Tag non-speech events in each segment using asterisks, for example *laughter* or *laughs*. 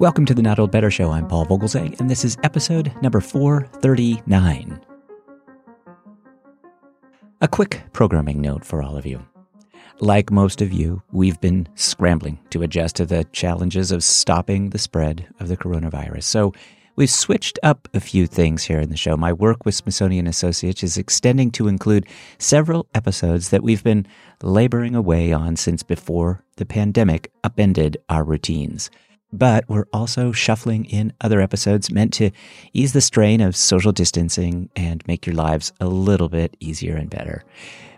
Welcome to the Not Old Better Show. I'm Paul Vogelzang, and this is episode number 439. A quick programming note for all of you. Like most of you, we've been scrambling to adjust to the challenges of stopping the spread of the coronavirus. So we've switched up a few things here in the show. My work with Smithsonian Associates is extending to include several episodes that we've been laboring away on since before the pandemic upended our routines. But we're also shuffling in other episodes meant to ease the strain of social distancing and make your lives a little bit easier and better.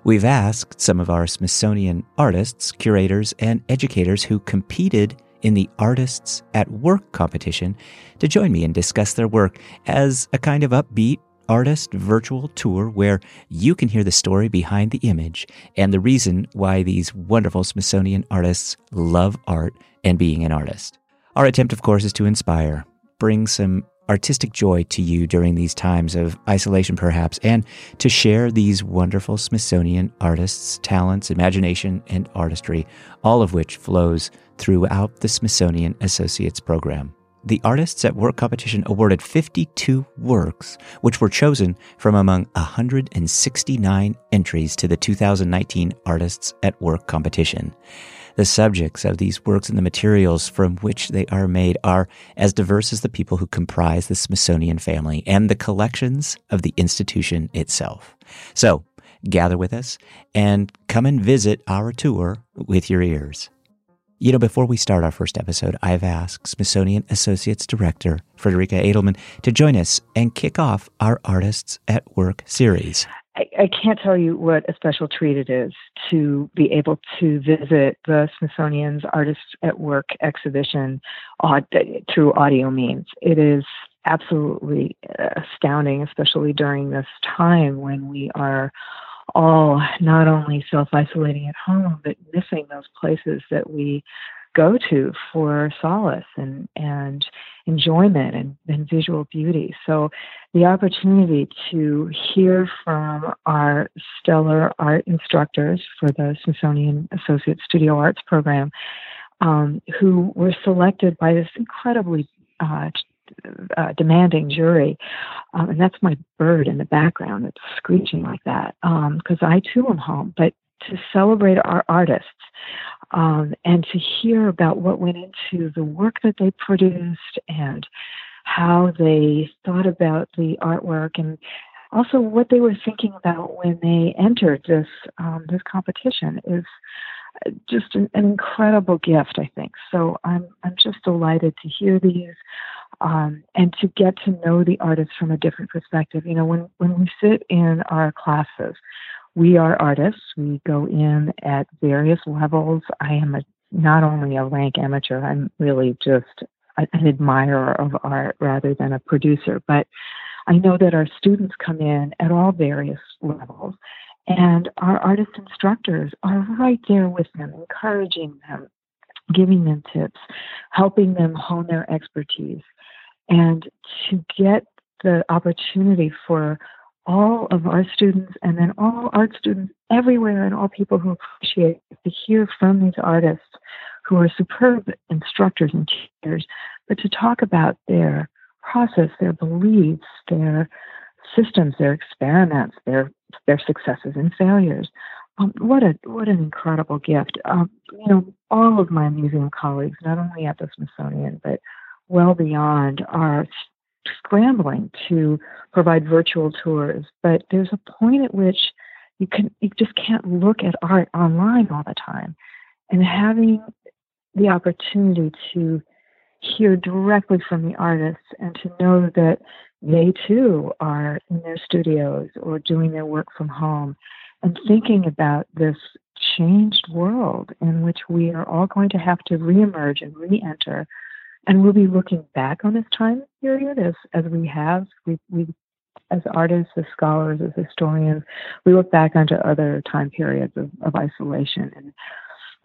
We've asked some of our Smithsonian artists, curators, and educators who competed in the Artists at Work competition to join me and discuss their work as a kind of upbeat artist virtual tour where you can hear the story behind the image and the reason why these wonderful Smithsonian artists love art and being an artist. Our attempt, of course, is to inspire, bring some artistic joy to you during these times of isolation, perhaps, and to share these wonderful Smithsonian artists' talents, imagination, and artistry, all of which flows throughout the Smithsonian Associates program. The Artists at Work competition awarded 52 works, which were chosen from among 169 entries to the 2019 Artists at Work competition. The subjects of these works and the materials from which they are made are as diverse as the people who comprise the Smithsonian family and the collections of the institution itself. So, gather with us and come and visit our tour with your ears. You know, before we start our first episode, I've asked Smithsonian Associates Director Frederica Adelman to join us and kick off our Artists at Work series. I, I can't tell you what a special treat it is to be able to visit the Smithsonian's Artists at Work exhibition through audio means. It is absolutely astounding, especially during this time when we are all not only self isolating at home, but missing those places that we go to for solace and, and enjoyment and, and visual beauty. So the opportunity to hear from our stellar art instructors for the Smithsonian Associate Studio Arts program, um, who were selected by this incredibly uh, uh, demanding jury, um, and that's my bird in the background. It's screeching like that because um, I too am home. But to celebrate our artists um, and to hear about what went into the work that they produced and how they thought about the artwork and also what they were thinking about when they entered this um, this competition is just an, an, incredible gift, I think. So I'm I'm just delighted to hear these um, and to get to know the artists from a different perspective. You know, when when we sit in our classes, we are artists. We go in at various levels. I am a, not only a rank amateur, I'm really just an admirer of art rather than a producer. But I know that our students come in at all various levels, and our artist instructors are right there with them, encouraging them, giving them tips, helping them hone their expertise. And to get the opportunity for all of our students and then all art students everywhere and all people who appreciate to hear from these artists who are superb instructors and teachers, but to talk about their process, their beliefs, their systems, their experiments, their their successes and failures. Um, what a what an incredible gift! Um, you know, all of my museum colleagues, not only at the Smithsonian but well beyond, are scrambling to provide virtual tours, but there's a point at which you can you just can't look at art online all the time. And having the opportunity to hear directly from the artists and to know that they too are in their studios or doing their work from home and thinking about this changed world in which we are all going to have to reemerge and re-enter and we'll be looking back on this time period as, as we have. We, we, as artists, as scholars, as historians, we look back onto other time periods of, of isolation and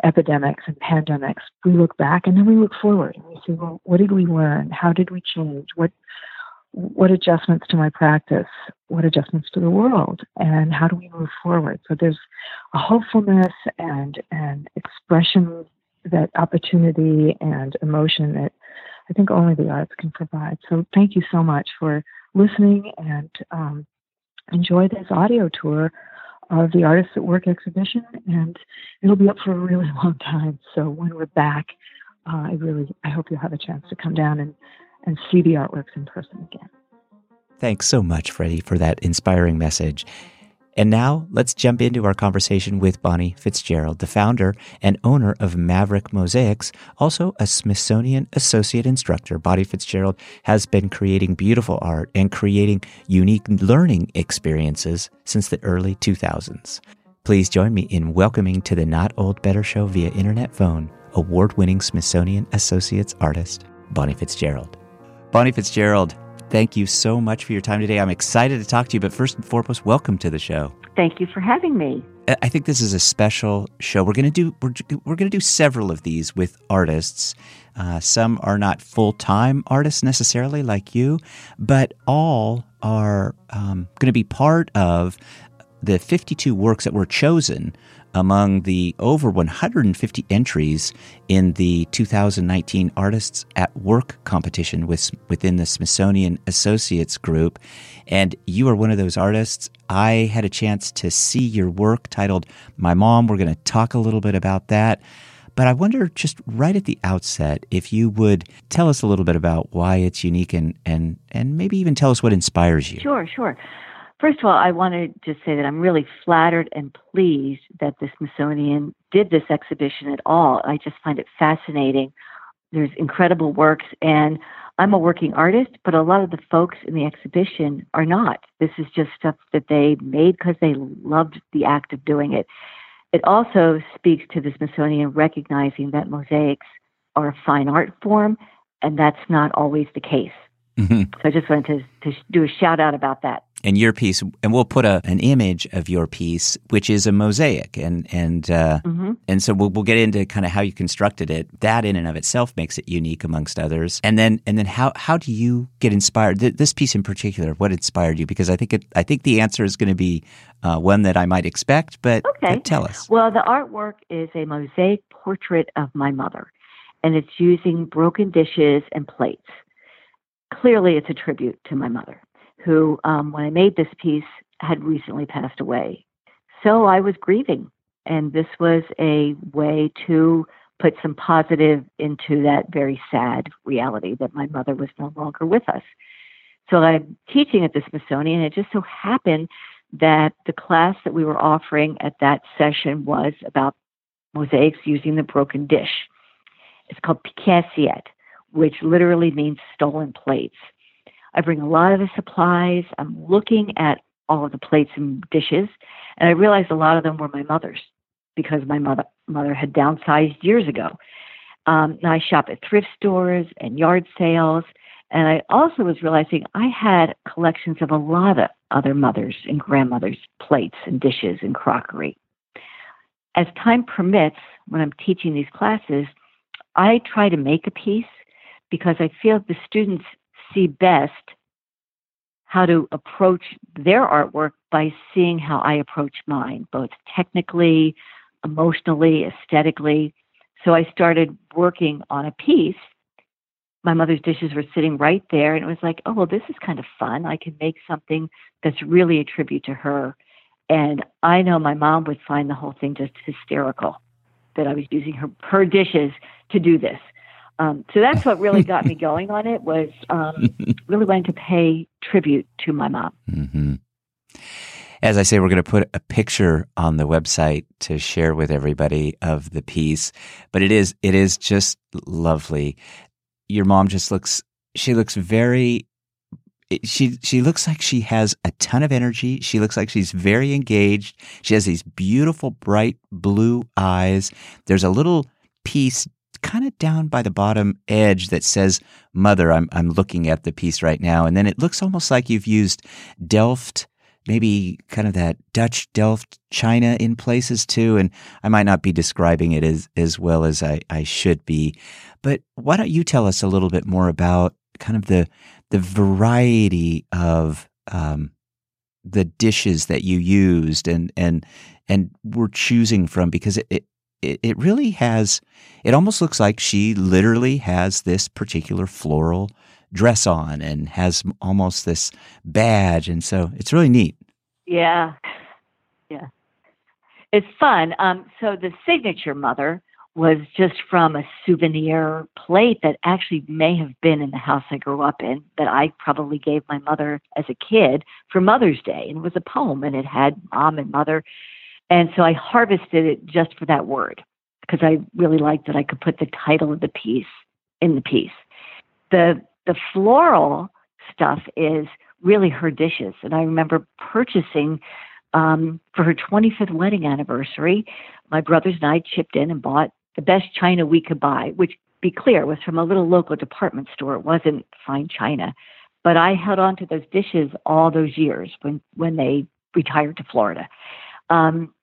epidemics and pandemics. We look back and then we look forward and we say, well, what did we learn? How did we change? What what adjustments to my practice? What adjustments to the world? And how do we move forward? So there's a hopefulness and and expression that opportunity and emotion that I think only the arts can provide. So thank you so much for listening and um, enjoy this audio tour of the Artists at Work exhibition. And it'll be up for a really *laughs* long time. So when we're back, uh, I really I hope you'll have a chance to come down and, and see the artworks in person again. Thanks so much, Freddie, for that inspiring message. And now let's jump into our conversation with Bonnie Fitzgerald, the founder and owner of Maverick Mosaics, also a Smithsonian Associate Instructor. Bonnie Fitzgerald has been creating beautiful art and creating unique learning experiences since the early 2000s. Please join me in welcoming to the Not Old Better Show via internet phone award winning Smithsonian Associates artist, Bonnie Fitzgerald. Bonnie Fitzgerald, thank you so much for your time today. I'm excited to talk to you, but first and foremost, welcome to the show. Thank you for having me. I think this is a special show. We're going to do we're, we're going to do several of these with artists. Uh, some are not full time artists necessarily, like you, but all are um, going to be part of the 52 works that were chosen among the over 150 entries in the 2019 Artists at Work competition with, within the Smithsonian Associates Group. And you are one of those artists. I had a chance to see your work titled My Mom. We're going to talk a little bit about that. But I wonder, just right at the outset, if you would tell us a little bit about why it's unique and, and, and maybe even tell us what inspires you. Sure, sure. First of all, I want to just say that I'm really flattered and pleased that the Smithsonian did this exhibition at all. I just find it fascinating. There's incredible works, and I'm a working artist, but a lot of the folks in the exhibition are not. This is just stuff that they made because they loved the act of doing it. It also speaks to the Smithsonian recognizing that mosaics are a fine art form, and that's not always the case. Mm-hmm. So I just wanted to, to do a shout out about that and your piece, and we'll put a, an image of your piece, which is a mosaic, and and uh, mm-hmm. and so we'll, we'll get into kind of how you constructed it. That in and of itself makes it unique amongst others. And then and then how how do you get inspired? This piece in particular, what inspired you? Because I think it, I think the answer is going to be uh, one that I might expect, but, okay. But tell us. Well, the artwork is a mosaic portrait of my mother, and it's using broken dishes and plates. Clearly, it's a tribute to my mother who, um, when I made this piece, had recently passed away. So I was grieving, and this was a way to put some positive into that very sad reality that my mother was no longer with us. So I'm teaching at the Smithsonian, and it just so happened that the class that we were offering at that session was about mosaics using the broken dish. It's called pique-assiette, which literally means stolen plates. I bring a lot of the supplies. I'm looking at all of the plates and dishes, and I realized a lot of them were my mother's because my mother mother had downsized years ago. Um, I shop at thrift stores and yard sales, and I also was realizing I had collections of a lot of other mothers and grandmothers' plates and dishes and crockery. As time permits, when I'm teaching these classes, I try to make a piece because I feel the students see best how to approach their artwork by seeing how I approach mine, both technically, emotionally, aesthetically. So I started working on a piece. My mother's dishes were sitting right there, and it was like, oh, well, this is kind of fun. I can make something that's really a tribute to her. And I know my mom would find the whole thing just hysterical that I was using her, her dishes to do this. Um, so that's what really got me *laughs* going on it was um, really wanting to pay tribute to my mom. Mm-hmm. As I say, we're going to put a picture on the website to share with everybody of the piece, but it is it is just lovely. Your mom just looks she looks very she she looks like she has a ton of energy. She looks like she's very engaged. She has these beautiful bright blue eyes. There's a little piece kind of down by the bottom edge that says mother. I'm, I'm looking at the piece right now. And then it looks almost like you've used Delft, maybe kind of that Dutch Delft china in places too. And I might not be describing it as, as well as I, I should be. But why don't you tell us a little bit more about kind of the, the variety of, um, the dishes that you used and, and, and were choosing from because it, it it, it really has, it almost looks like she literally has this particular floral dress on and has almost this badge. And so it's really neat. Yeah. Yeah. It's fun. Um, so the signature mother was just from a souvenir plate that actually may have been in the house I grew up in that I probably gave my mother as a kid for Mother's Day. And it was a poem and it had mom and mother. And so I harvested it just for that word because I really liked that I could put the title of the piece in the piece. The the floral stuff is really her dishes. And I remember purchasing um, for her 25th wedding anniversary, my brothers and I chipped in and bought the best china we could buy, which, be clear, was from a little local department store. It wasn't fine china. But I held on to those dishes all those years when, when they retired to Florida. Um,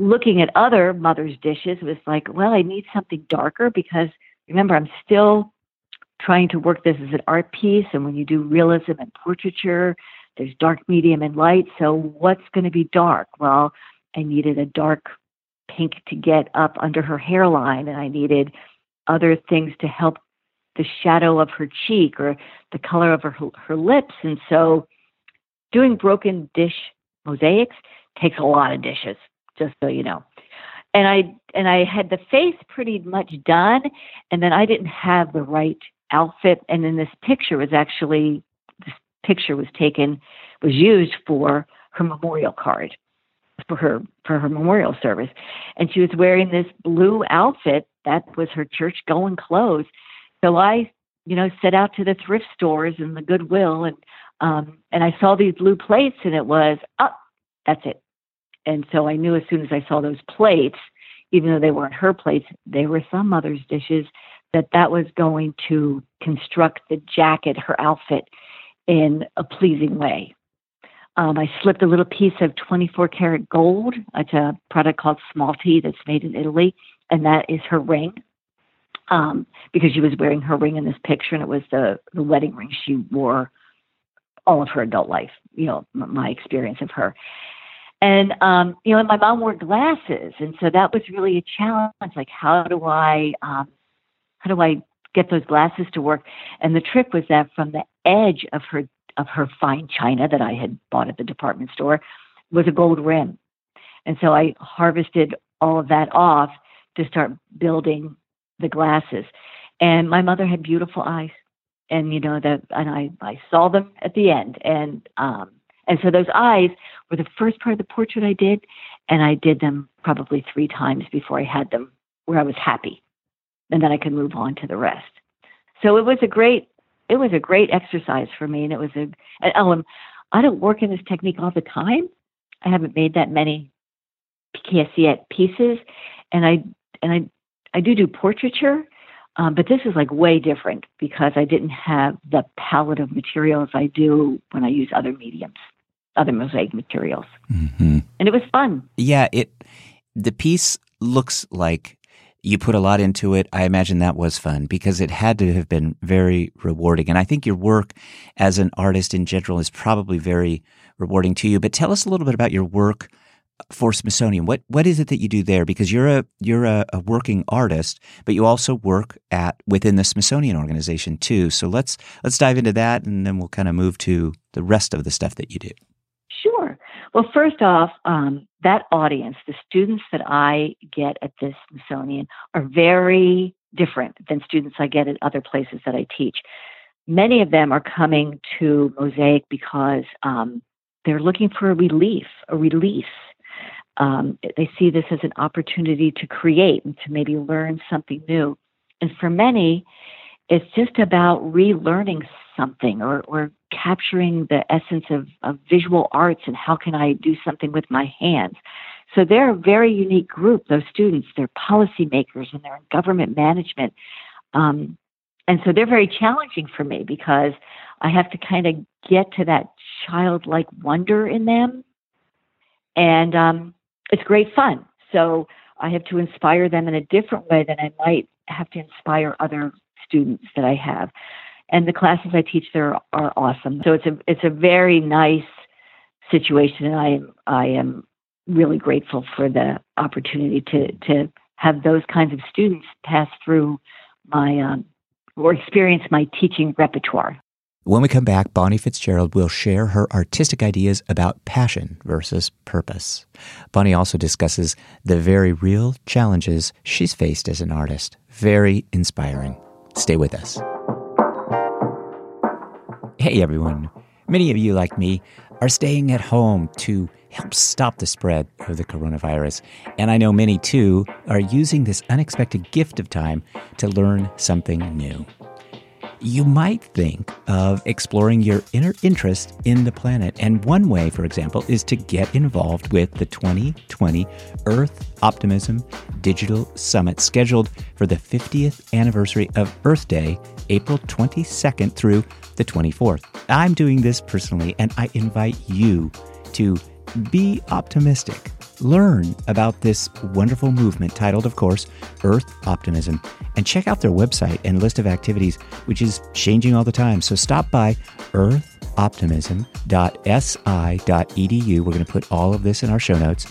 looking at other mother's dishes, it was like, well, I need something darker because remember, I'm still trying to work this as an art piece. And when you do realism and portraiture, there's dark, medium, and light. So what's going to be dark? Well, I needed a dark pink to get up under her hairline, and I needed other things to help the shadow of her cheek or the color of her, her lips. And so doing broken dish mosaics takes a lot of dishes, just so you know and I and I had the face pretty much done, and then I didn't have the right outfit. And then this picture was actually this picture was taken was used for her memorial card for her for her memorial service, and she was wearing this blue outfit that was her church going clothes. So I, you know, set out to the thrift stores and the Goodwill, and um, and I saw these blue plates, and it was. Oh, that's it. And so I knew as soon as I saw those plates, even though they weren't her plates, they were some mother's dishes that that was going to construct the jacket, her outfit, in a pleasing way. Um, I slipped a little piece of 24 karat gold. It's a product called Smalti that's made in Italy, and that is her ring. Um, because she was wearing her ring in this picture, and it was the, the wedding ring she wore all of her adult life, you know, my experience of her. And um, you know, and my mom wore glasses, and so that was really a challenge. Like, how do I um, how do I get those glasses to work? And the trick was that from the edge of her of her fine china that I had bought at the department store was a gold rim. And so I harvested all of that off to start building the glasses. And my mother had beautiful eyes. And you know that and I, I saw them at the end. And um and so those eyes were the first part of the portrait I did, and I did them probably three times before I had them where I was happy and then I could move on to the rest. So it was a great it was a great exercise for me, and it was a and, oh, I don't work in this technique all the time. I haven't made that many pique-assiette pieces, and I and I I do do portraiture, um, but this is like way different because I didn't have the palette of materials I do when I use other mediums, other mosaic materials, mm-hmm. and it was fun. Yeah, it the piece looks like you put a lot into it. I imagine that was fun because it had to have been very rewarding. And I think your work as an artist in general is probably very rewarding to you. But tell us a little bit about your work for Smithsonian. What what is it that you do there? Because you're a you're a, a working artist, but you also work at within the Smithsonian organization too. So let's let's dive into that, and then we'll kind of move to the rest of the stuff that you do. Sure. Well, first off, um, that audience, the students that I get at the Smithsonian, are very different than students I get at other places that I teach. Many of them are coming to Mosaic because um, they're looking for a relief, a release. Um, they see this as an opportunity to create and to maybe learn something new. And for many, it's just about relearning something or, or capturing the essence of, of visual arts and how can I do something with my hands. So they're a very unique group, those students. They're policymakers and they're in government management. Um, and so they're very challenging for me because I have to kind of get to that childlike wonder in them. And um, it's great fun. So I have to inspire them in a different way than I might have to inspire other students that I have and the classes I teach there are awesome. So it's a it's a very nice situation, and I am I am really grateful for the opportunity to to have those kinds of students pass through my um, or experience my teaching repertoire. When we come back, Bonnie Fitzgerald will share her artistic ideas about passion versus purpose. Bonnie also discusses the very real challenges she's faced as an artist. Very inspiring. Stay with us. Hey everyone. Many of you, like me, are staying at home to help stop the spread of the coronavirus. And I know many too are using this unexpected gift of time to learn something new you might think of exploring your inner interest in the planet. And one way, for example, is to get involved with the 2020 Earth Optimism Digital Summit, scheduled for the 50th anniversary of Earth Day, April 22nd through the 24th. I'm doing this personally, and I invite you to be optimistic learn about this wonderful movement titled, of course, Earth Optimism, and check out their website and list of activities, which is changing all the time. So stop by earthoptimism.si.edu. We're going to put all of this in our show notes.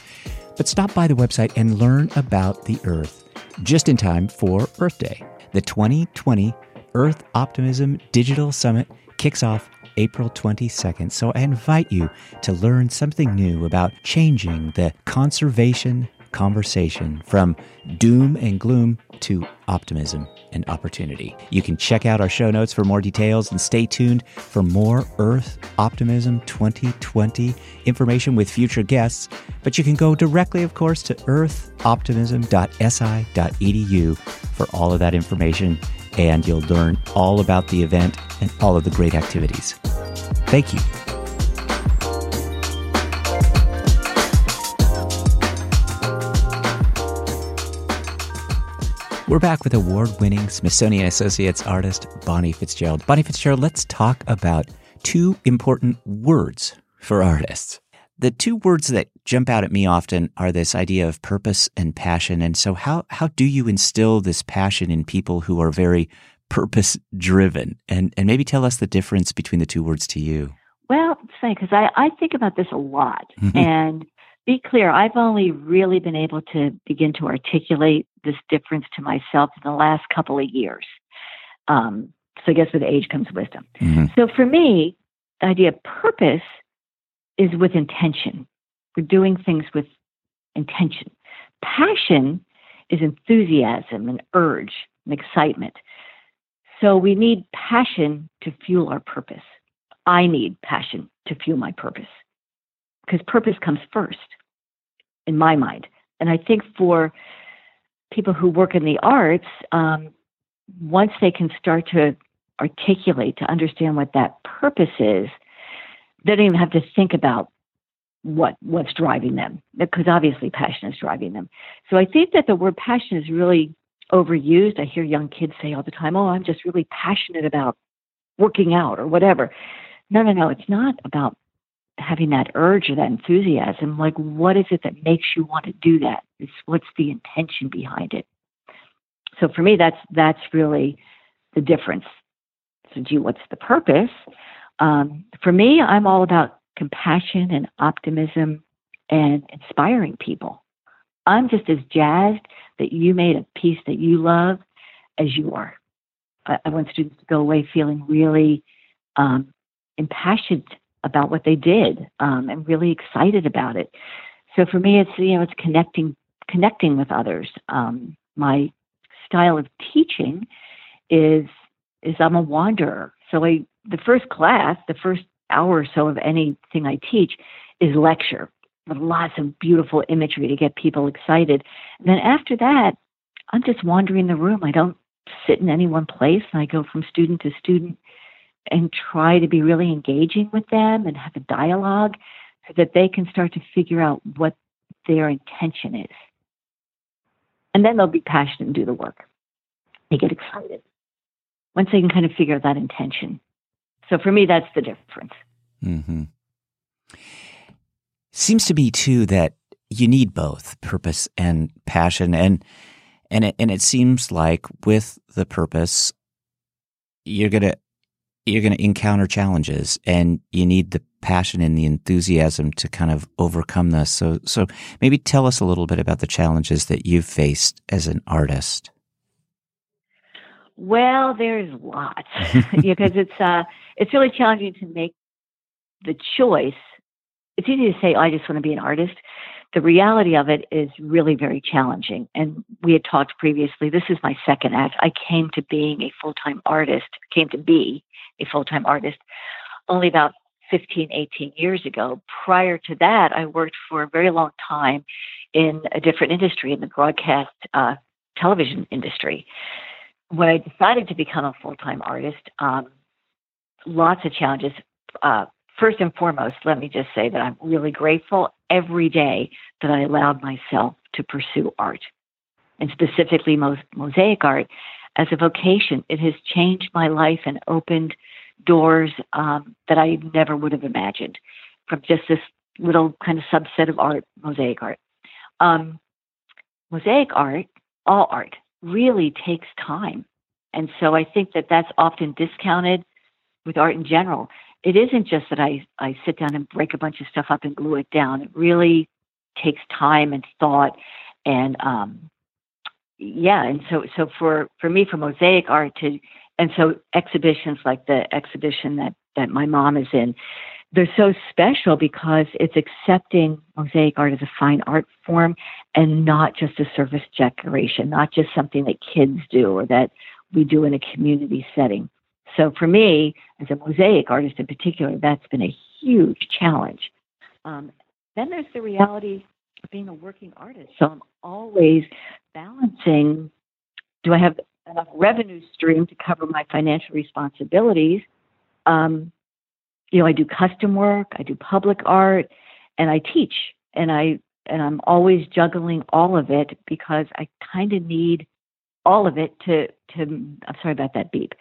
But stop by the website and learn about the Earth just in time for Earth Day. The 2020 Earth Optimism Digital Summit kicks off April 22nd. So I invite you to learn something new about changing the conservation conversation from doom and gloom to optimism and opportunity. You can check out our show notes for more details and stay tuned for more Earth Optimism 2020 information with future guests. But you can go directly, of course, to earthoptimism.si.edu for all of that information and you'll learn all about the event and all of the great activities. Thank you. We're back with award winning Smithsonian Associates artist Bonnie Fitzgerald. Bonnie Fitzgerald, let's talk about two important words for artists. The two words that jump out at me often are this idea of purpose and passion. And so, how, how do you instill this passion in people who are very purpose driven? And, and maybe tell us the difference between the two words to you. Well, it's funny because I, I think about this a lot. *laughs* And be clear, I've only really been able to begin to articulate this difference to myself in the last couple of years. Um, so I guess with age comes wisdom. Mm-hmm. So for me, the idea of purpose is with intention. We're doing things with intention. Passion is enthusiasm and urge and excitement. So we need passion to fuel our purpose. I need passion to fuel my purpose because purpose comes first in my mind. And I think for people who work in the arts, um, once they can start to articulate, to understand what that purpose is, they don't even have to think about what what's driving them because obviously passion is driving them. So I think that the word passion is really overused. I hear young kids say all the time, "Oh, I'm just really passionate about working out or whatever." No, no, no. It's not about having that urge or that enthusiasm. Like, what is it that makes you want to do that? It's what's the intention behind it. So for me, that's that's really the difference. So, gee, what's the purpose? Um, for me, I'm all about compassion and optimism and inspiring people. I'm just as jazzed that you made a piece that you love as you are. I, I want students to go away feeling really um, impassioned about what they did um, and really excited about it. So for me, it's you know it's connecting connecting with others. Um, my style of teaching is is I'm a wanderer. So I the first class, the first hour or so of anything I teach is lecture with lots of beautiful imagery to get people excited. And then after that, I'm just wandering the room. I don't sit in any one place. I go from student to student and try to be really engaging with them and have a dialogue so that they can start to figure out what their intention is. And then they'll be passionate and do the work. They get excited once they can kind of figure out that intention. So for me, that's the difference. Mm-hmm. Seems to me too that you need both purpose and passion, and and it, and it seems like with the purpose, you're gonna you're gonna encounter challenges, and you need the passion and the enthusiasm to kind of overcome this. So, so maybe tell us a little bit about the challenges that you've faced as an artist. Well, there's lots *laughs* because it's uh, it's really challenging to make the choice. It's easy to say, oh, "I just want to be an artist." The reality of it is really very challenging. And we had talked previously. This is my second act. I came to being a full time artist. Came to be a full time artist only about 15, 18 years ago. Prior to that, I worked for a very long time in a different industry, in the broadcast uh, television industry. When I decided to become a full time artist, um, lots of challenges. Uh, first and foremost, let me just say that I'm really grateful every day that I allowed myself to pursue art, and specifically mosaic art as a vocation. It has changed my life and opened doors um, that I never would have imagined from just this little kind of subset of art, mosaic art. Um, mosaic art, all art, really takes time. And so I think that that's often discounted with art in general. It isn't just that I, I sit down and break a bunch of stuff up and glue it down. It really takes time and thought and um, yeah and so so for for me for mosaic art to and so exhibitions like the exhibition that that my mom is in they're so special because it's accepting mosaic art as a fine art form and not just a service decoration not just something that kids do or that we do in a community setting. So for me as a mosaic artist in particular that's been a huge challenge. Um, then there's the reality of being a working artist. So i'm always balancing do i have enough revenue stream to cover my financial responsibilities. Um, you know, I do custom work, I do public art, and I teach, and I and I'm always juggling all of it because I kind of need all of it to to. I'm sorry about that beep.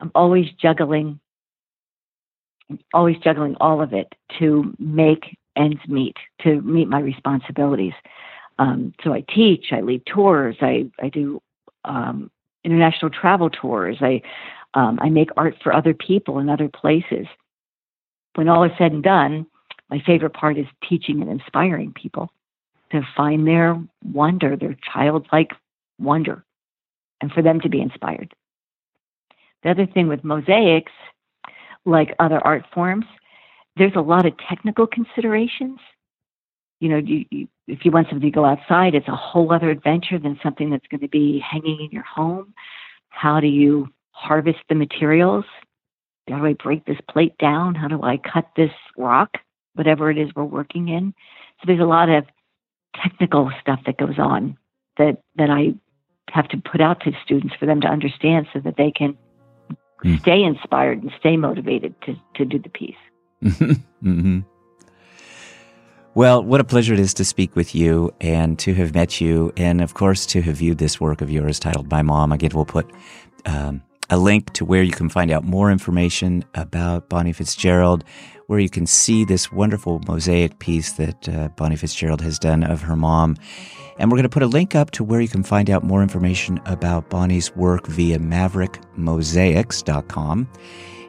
I'm always juggling, always juggling all of it to make ends meet, to meet my responsibilities. Um, so I teach, I lead tours, I I do um, international travel tours. I um, I make art for other people in other places. When all is said and done, my favorite part is teaching and inspiring people to find their wonder, their childlike wonder, and for them to be inspired. The other thing with mosaics, like other art forms, there's a lot of technical considerations. You know, you, you, if you want something to go outside, it's a whole other adventure than something that's going to be hanging in your home. How do you harvest the materials? How do I break this plate down? How do I cut this rock? Whatever it is we're working in. So there's a lot of technical stuff that goes on that that I have to put out to students for them to understand so that they can mm. stay inspired and stay motivated to, to do the piece. *laughs* mm-hmm. Well, what a pleasure it is to speak with you and to have met you, and of course, to have viewed this work of yours titled My Mom. Again, we'll put um, a link to where you can find out more information about Bonnie Fitzgerald, where you can see this wonderful mosaic piece that uh, Bonnie Fitzgerald has done of her mom. And we're going to put a link up to where you can find out more information about Bonnie's work via maverickmosaics.com.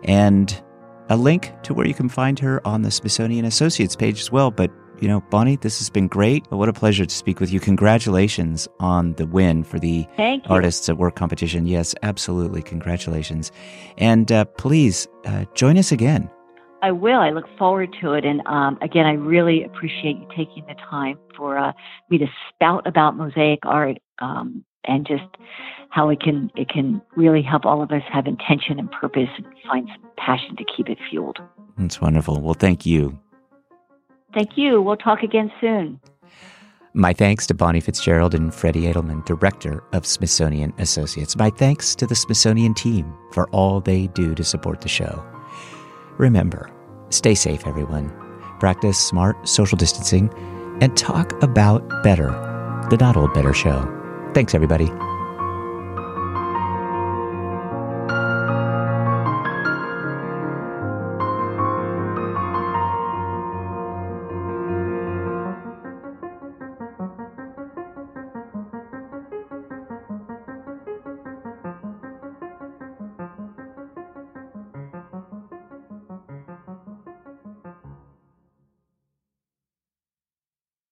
And a link to where you can find her on the Smithsonian Associates page as well. But you know, Bonnie, this has been great. What a pleasure to speak with you. Congratulations on the win for the Artists at Work competition. Yes, absolutely. Congratulations. And uh, please uh, join us again. I will. I look forward to it. And um, again, I really appreciate you taking the time for uh, me to spout about mosaic art um, and just how it can it can really help all of us have intention and purpose and find some passion to keep it fueled. That's wonderful. Well, thank you. Thank you. We'll talk again soon. My thanks to Bonnie Fitzgerald and Freddie Adelman, Director of Smithsonian Associates. My thanks to the Smithsonian team for all they do to support the show. Remember, stay safe, everyone. Practice smart social distancing and talk about better, the Not Old Better Show. Thanks, everybody.